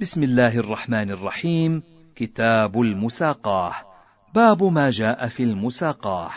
بسم الله الرحمن الرحيم. كتاب المساقاة. باب ما جاء في المساقاة.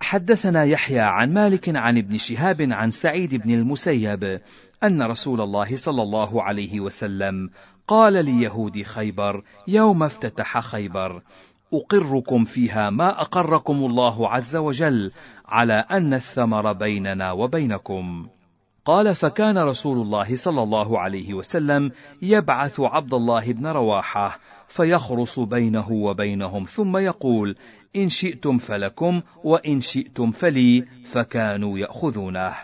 حدثنا يحيى عن مالك عن ابن شهاب عن سعيد بن المسيب أن رسول الله صلى الله عليه وسلم قال ليهود خيبر يوم افتتح خيبر أقركم فيها ما أقركم الله عز وجل على أن الثمر بيننا وبينكم. قال فكان رسول الله صلى الله عليه وسلم يبعث عبد الله بن رواحة فيخرص بينه وبينهم ثم يقول إن شئتم فلكم وإن شئتم فلي فكانوا يأخذونه.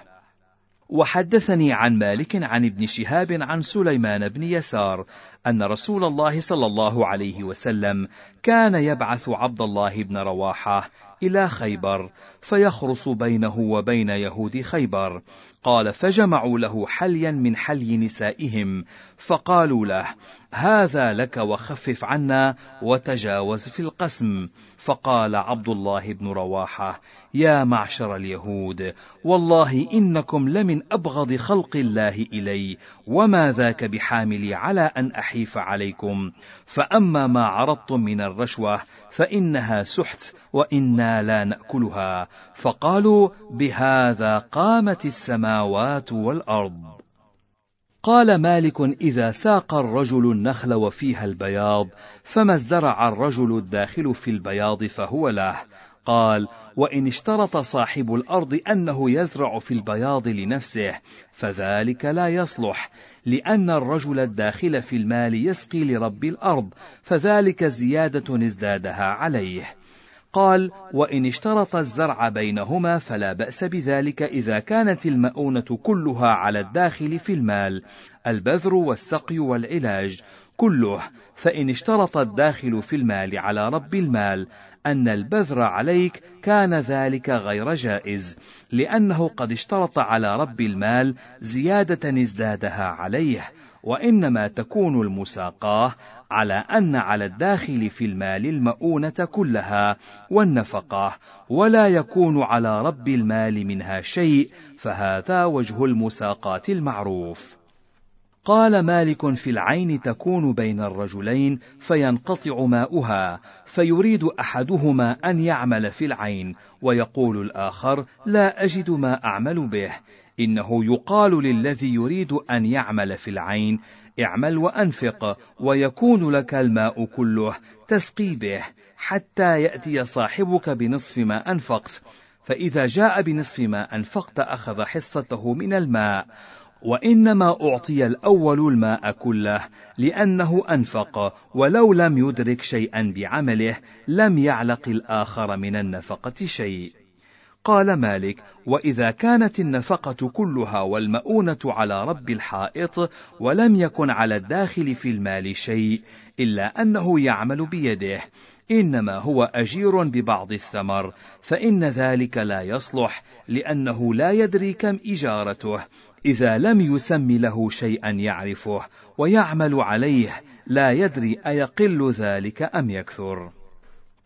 وحدثني عن مالك عن ابن شهاب عن سليمان بن يسار أن رسول الله صلى الله عليه وسلم كان يبعث عبد الله بن رواحة إلى خيبر فيخرص بينه وبين يهود خيبر. قال فجمعوا له حليا من حلي نسائهم فقالوا له هذا لك وخفف عنا وتجاوز في القسم فقال عبد الله بن رواحة يا معشر اليهود والله إنكم لمن أبغض خلق الله إلي وما ذاك بحاملي على أن أحيف عليكم. فأما ما عرضتم من الرشوة فإنها سحت وإنا لا نأكلها. فقالوا بهذا قامت السماوات والأرض. قال مالك إذا ساق الرجل النخل وفيها البياض فما ازدرع الرجل الداخل في البياض فهو له. قال وإن اشترط صاحب الأرض أنه يزرع في البياض لنفسه فذلك لا يصلح لأن الرجل الداخل في المال يسقي لرب الأرض فذلك زيادة ازدادها عليه. قال وإن اشترط الزرع بينهما فلا بأس بذلك إذا كانت المؤونة كلها على الداخل في المال البذر والسقي والعلاج كله. فإن اشترط الداخل في المال على رب المال أن البذر عليك كان ذلك غير جائز لأنه قد اشترط على رب المال زيادة ازدادها عليه. وإنما تكون المساقاة على أن على الداخل في المال المؤونة كلها والنفقة ولا يكون على رب المال منها شيء فهذا وجه المساقات المعروف. قال مالك في العين تكون بين الرجلين فينقطع ماؤها فيريد أحدهما أن يعمل في العين ويقول الآخر لا أجد ما أعمل به. إنه يقال للذي يريد أن يعمل في العين اعمل وأنفق ويكون لك الماء كله تسقي به حتى يأتي صاحبك بنصف ما أنفقت. فإذا جاء بنصف ما أنفقت أخذ حصته من الماء. وإنما أعطي الأول الماء كله لأنه أنفق ولو لم يدرك شيئا بعمله لم يعلق الآخر من النفقة شيء. قال مالك وإذا كانت النفقة كلها والمؤونة على رب الحائط ولم يكن على الداخل في المال شيء إلا أنه يعمل بيده إنما هو أجير ببعض الثمر فإن ذلك لا يصلح لأنه لا يدري كم إجارته إذا لم يسم له شيئا يعرفه ويعمل عليه لا يدري أيقل ذلك أم يكثر.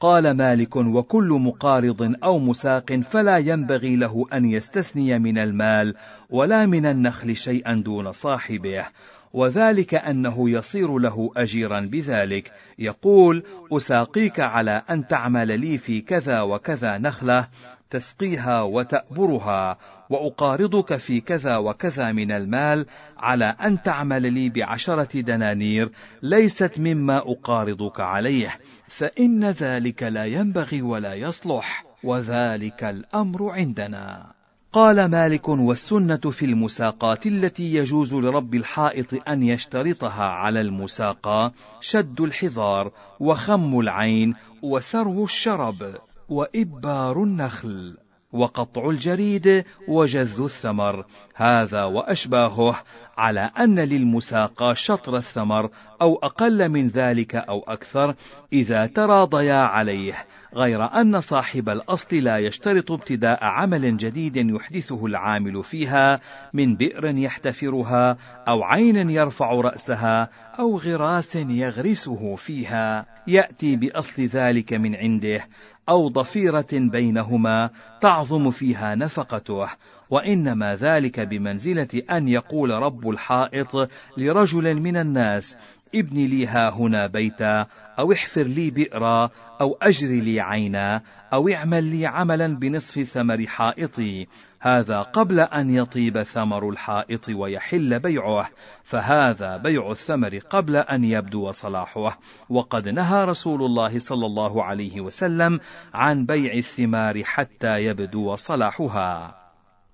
قال مالك وكل مقارض أو مساق فلا ينبغي له أن يستثني من المال ولا من النخل شيئا دون صاحبه وذلك أنه يصير له اجيرا بذلك. يقول أساقيك على أن تعمل لي في كذا وكذا نخلة تسقيها وتأبرها وأقارضك في كذا وكذا من المال على أن تعمل لي بعشرة دنانير ليست مما أقارضك عليه فإن ذلك لا ينبغي ولا يصلح وذلك الأمر عندنا. قال مالك والسنة في المساقات التي يجوز لرب الحائط أن يشترطها على المساقى شد الحذار وخم العين وسرو الشرب وإبار النخل. وقطع الجريد وجذ الثمر. هذا وأشباهه على أن للمساقى شطر الثمر أو أقل من ذلك أو أكثر إذا تراضيا عليه غير أن صاحب الأصل لا يشترط ابتداء عمل جديد يحدثه العامل فيها من بئر يحتفرها أو عين يرفع رأسها أو غراس يغرسه فيها. يأتي بأصل ذلك من عنده أو ضفيرة بينهما تعظم فيها نفقته وإنما ذلك بمنزلة أن يقول رب الحائط لرجل من الناس ابني لي ها هنا بيتا أو احفر لي بئرا أو أجري لي عينا أو اعمل لي عملا بنصف ثمر حائطي. هذا قبل أن يطيب ثمر الحائط ويحل بيعه فهذا بيع الثمر قبل أن يبدو صلاحه. وقد نهى رسول الله صلى الله عليه وسلم عن بيع الثمار حتى يبدو صلاحها.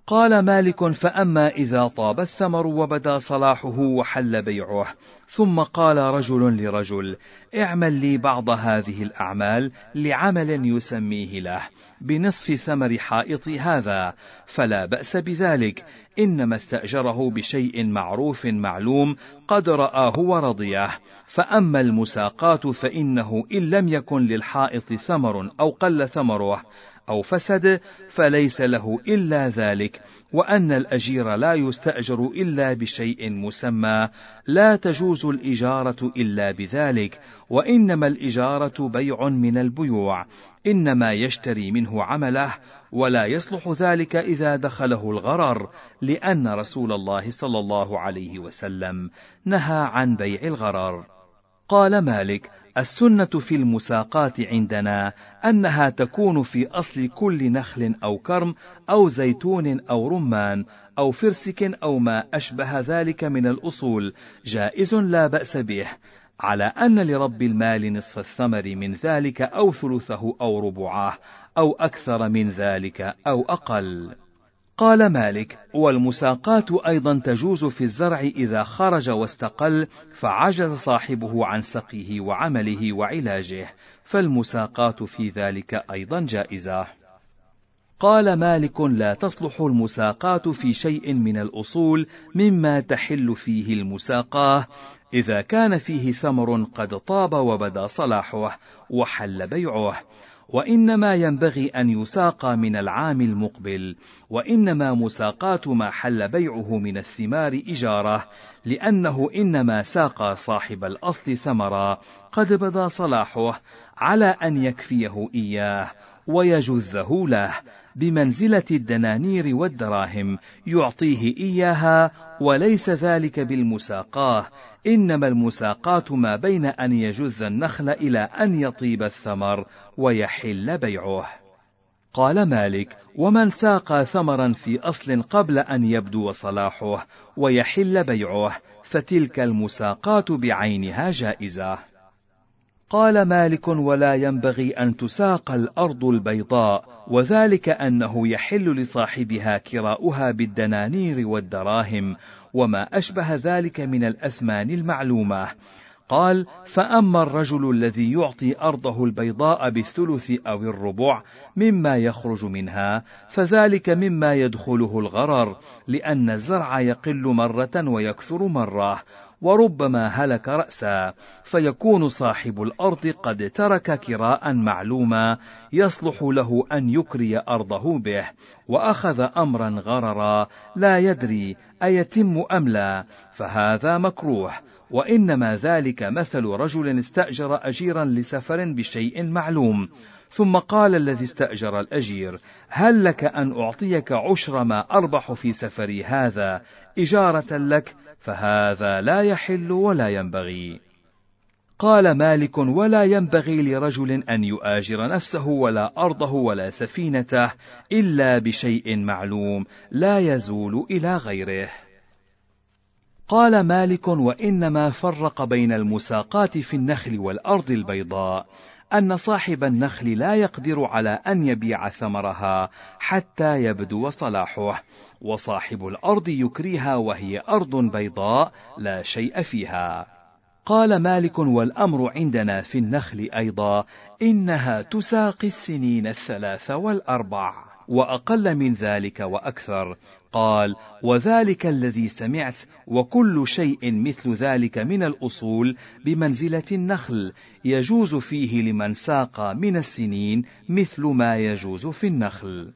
قال مالك فأما إذا طاب الثمر وبدا صلاحه وحل بيعه ثم قال رجل لرجل اعمل لي بعض هذه الأعمال لعمل يسميه له بنصف ثمر حائطي هذا فلا بأس بذلك إنما استأجره بشيء معروف معلوم قد رآه ورضيه فأما المساقات فإنه إن لم يكن للحائط ثمر أو قل ثمره أو فسد فليس له إلا ذلك وأن الأجير لا يستأجر إلا بشيء مسمى لا تجوز الإجارة إلا بذلك وإنما الإجارة بيع من البيوع إنما يشتري منه عمله ولا يصلح ذلك إذا دخله الغرر لأن رسول الله صلى الله عليه وسلم نهى عن بيع الغرر. قال مالك السنة في المساقات عندنا أنها تكون في أصل كل نخل أو كرم أو زيتون أو رمان أو فرسك أو ما أشبه ذلك من الأصول جائز لا بأس به على أن لرب المال نصف الثمر من ذلك أو ثلثه أو ربعاه أو أكثر من ذلك أو أقل. قال مالك والمساقات أيضا تجوز في الزرع إذا خرج واستقل فعجز صاحبه عن سقيه وعمله وعلاجه فالمساقات في ذلك أيضا جائزة. قال مالك لا تصلح المساقات في شيء من الأصول مما تحل فيه المساقاة. إذا كان فيه ثمر قد طاب وبدا صلاحه وحل بيعه. وإنما ينبغي أن يساقى من العام المقبل وإنما مساقات ما حل بيعه من الثمار إجارة لأنه إنما ساقى صاحب الأصل ثمرا قد بدا صلاحه على أن يكفيه إياه ويجزه له بمنزلة الدنانير والدراهم يعطيه إياها وليس ذلك بالمساقاة. إنما المساقات ما بين أن يجز النخل إلى أن يطيب الثمر ويحل بيعه. قال مالك ومن ساقى ثمرا في أصل قبل أن يبدو صلاحه ويحل بيعه فتلك المساقات بعينها جائزة. قال مالك ولا ينبغي أن تساق الأرض البيضاء وذلك أنه يحل لصاحبها كراؤها بالدنانير والدراهم وما أشبه ذلك من الأثمان المعلومة. قال فأما الرجل الذي يعطي أرضه البيضاء بالثلث أو الربع مما يخرج منها فذلك مما يدخله الغرر لأن الزرع يقل مرة ويكثر مرة وربما هلك رأسا فيكون صاحب الأرض قد ترك كراء معلوما يصلح له أن يكري أرضه به وأخذ أمرا غررا لا يدري أيتم أم لا فهذا مكروه. وإنما ذلك مثل رجل استأجر أجيرا لسفر بشيء معلوم. ثم قال الذي استأجر الأجير هل لك أن أعطيك عشر ما أربح في سفري هذا؟ إجارة لك فهذا لا يحل ولا ينبغي. قال مالك ولا ينبغي لرجل أن يؤاجر نفسه ولا أرضه ولا سفينته إلا بشيء معلوم لا يزول إلى غيره. قال مالك وإنما فرق بين المساقات في النخل والأرض البيضاء أن صاحب النخل لا يقدر على أن يبيع ثمرها حتى يبدو صلاحه وصاحب الأرض يكريها وهي أرض بيضاء لا شيء فيها. قال مالك والأمر عندنا في النخل أيضا إنها تساقي السنين الثلاث والأربع وأقل من ذلك وأكثر قال وذلك الذي سمعت وكل شيء مثل ذلك من الأصول بمنزلة النخل يجوز فيه لمن ساق من السنين مثل ما يجوز في النخل.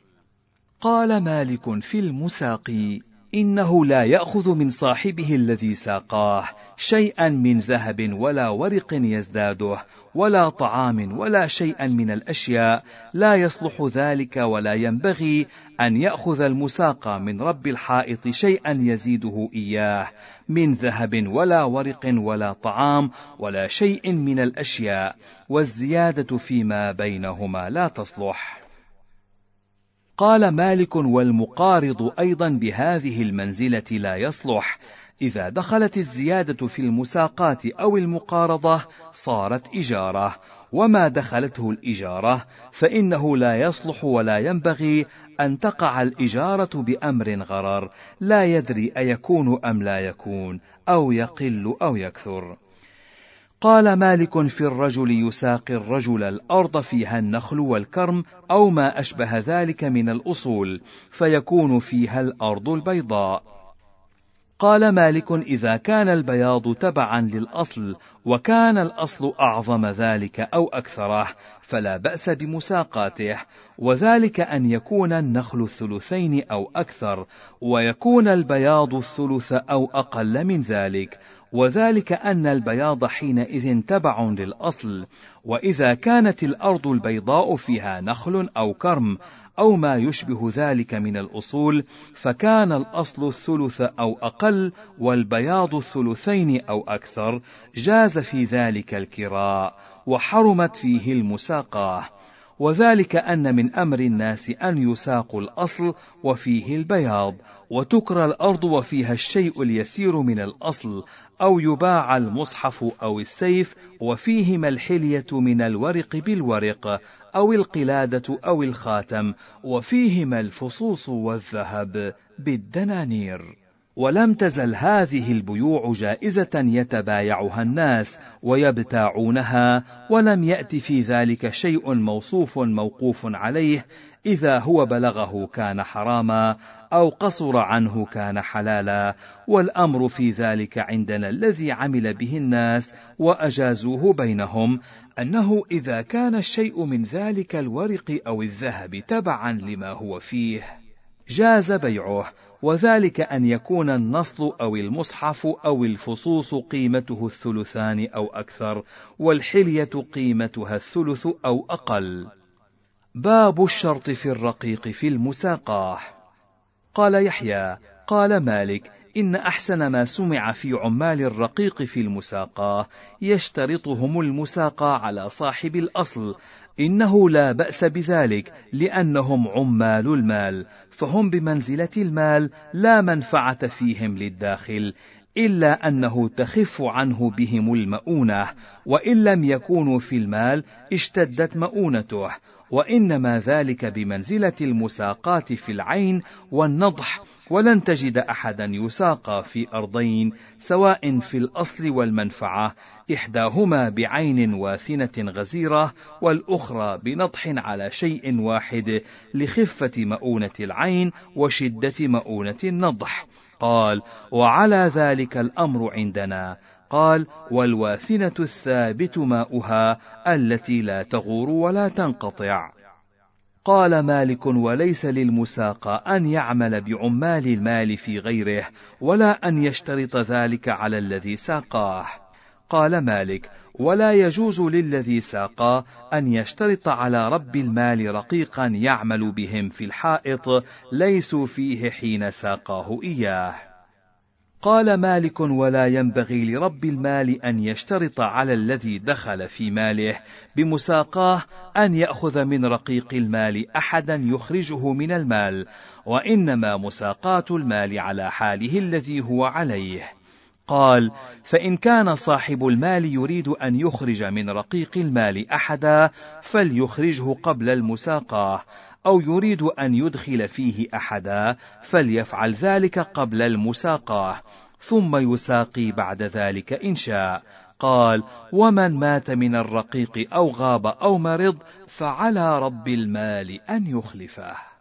قال مالك في المساقي إنه لا يأخذ من صاحبه الذي ساقاه شيئا من ذهب ولا ورق يزداده ولا طعام ولا شيئا من الأشياء. لا يصلح ذلك ولا ينبغي أن يأخذ المساقى من رب الحائط شيئا يزيده إياه. من ذهب ولا ورق ولا طعام ولا شيء من الأشياء. والزيادة فيما بينهما لا تصلح. قال مالك والمقارض أيضا بهذه المنزلة لا يصلح. إذا دخلت الزيادة في المساقات أو المقارضة صارت إجارة، وما دخلته الإجارة فإنه لا يصلح ولا ينبغي أن تقع الإجارة بأمر غرر، لا يدري أيكون أم لا يكون، أو يقل أو يكثر. قال مالك في الرجل يساقي الرجل الأرض فيها النخل والكرم أو ما أشبه ذلك من الأصول، فيكون فيها الأرض البيضاء. قال مالك إذا كان البياض تبعا للأصل وكان الأصل أعظم ذلك أو أكثره فلا بأس بمساقاته وذلك أن يكون النخل الثلثين أو أكثر ويكون البياض الثلث أو أقل من ذلك وذلك أن البياض حينئذ تبع للأصل وإذا كانت الأرض البيضاء فيها نخل أو كرم أو ما يشبه ذلك من الأصول فكان الأصل الثلث أو أقل والبياض الثلثين أو أكثر جاز في ذلك الكراء وحرمت فيه المساقاة. وذلك أن من أمر الناس أن يساقوا الأصل وفيه البياض وتكرى الأرض وفيها الشيء اليسير من الأصل أو يباع المصحف أو السيف وفيهما الحلية من الورق بالورق أو القلادة أو الخاتم وفيهما الفصوص والذهب بالدنانير. ولم تزل هذه البيوع جائزة يتبايعها الناس ويبتاعونها ولم يأت في ذلك شيء موصوف موقوف عليه إذا هو بلغه كان حراما أو قصر عنه كان حلالا والأمر في ذلك عندنا الذي عمل به الناس وأجازوه بينهم أنه إذا كان الشيء من ذلك الورق أو الذهب تبعا لما هو فيه جاز بيعه وذلك أن يكون النصل أو المصحف أو الفصوص قيمته الثلثان أو أكثر والحلية قيمتها الثلث أو أقل. باب الشرط في الرقيق في المساقاه. قال يحيى قال مالك إن أحسن ما سمع في عمال الرقيق في المساقاة يشترطهم المساقى على صاحب الأصل إنه لا بأس بذلك لأنهم عمال المال فهم بمنزلة المال لا منفعة فيهم للداخل إلا أنه تخف عنه بهم المؤونة وإن لم يكونوا في المال اشتدت مؤونته وإنما ذلك بمنزلة المساقات في العين والنضح ولن تجد أحدا يساقى في أرضين سواء في الأصل والمنفعة إحداهما بعين واثنة غزيرة والأخرى بنضح على شيء واحد لخفة مؤونة العين وشدة مؤونة النضح. قال وعلى ذلك الأمر عندنا قال والواثنة الثابت ماؤها التي لا تغور ولا تنقطع. قال مالك وليس للمساقى أن يعمل بعمال المال في غيره ولا أن يشترط ذلك على الذي ساقاه. قال مالك ولا يجوز للذي ساقاه أن يشترط على رب المال رقيقا يعمل بهم في الحائط ليسوا فيه حين ساقاه إياه. قال مالك ولا ينبغي لرب المال أن يشترط على الذي دخل في ماله بمساقاه أن يأخذ من رقيق المال أحدا يخرجه من المال وإنما مساقاة المال على حاله الذي هو عليه. قال فإن كان صاحب المال يريد أن يخرج من رقيق المال أحدا فليخرجه قبل المساقاة أو يريد أن يدخل فيه أحدا فليفعل ذلك قبل المساقاة ثم يساقي بعد ذلك إن شاء. قال ومن مات من الرقيق أو غاب أو مرض فعلى رب المال أن يخلفه.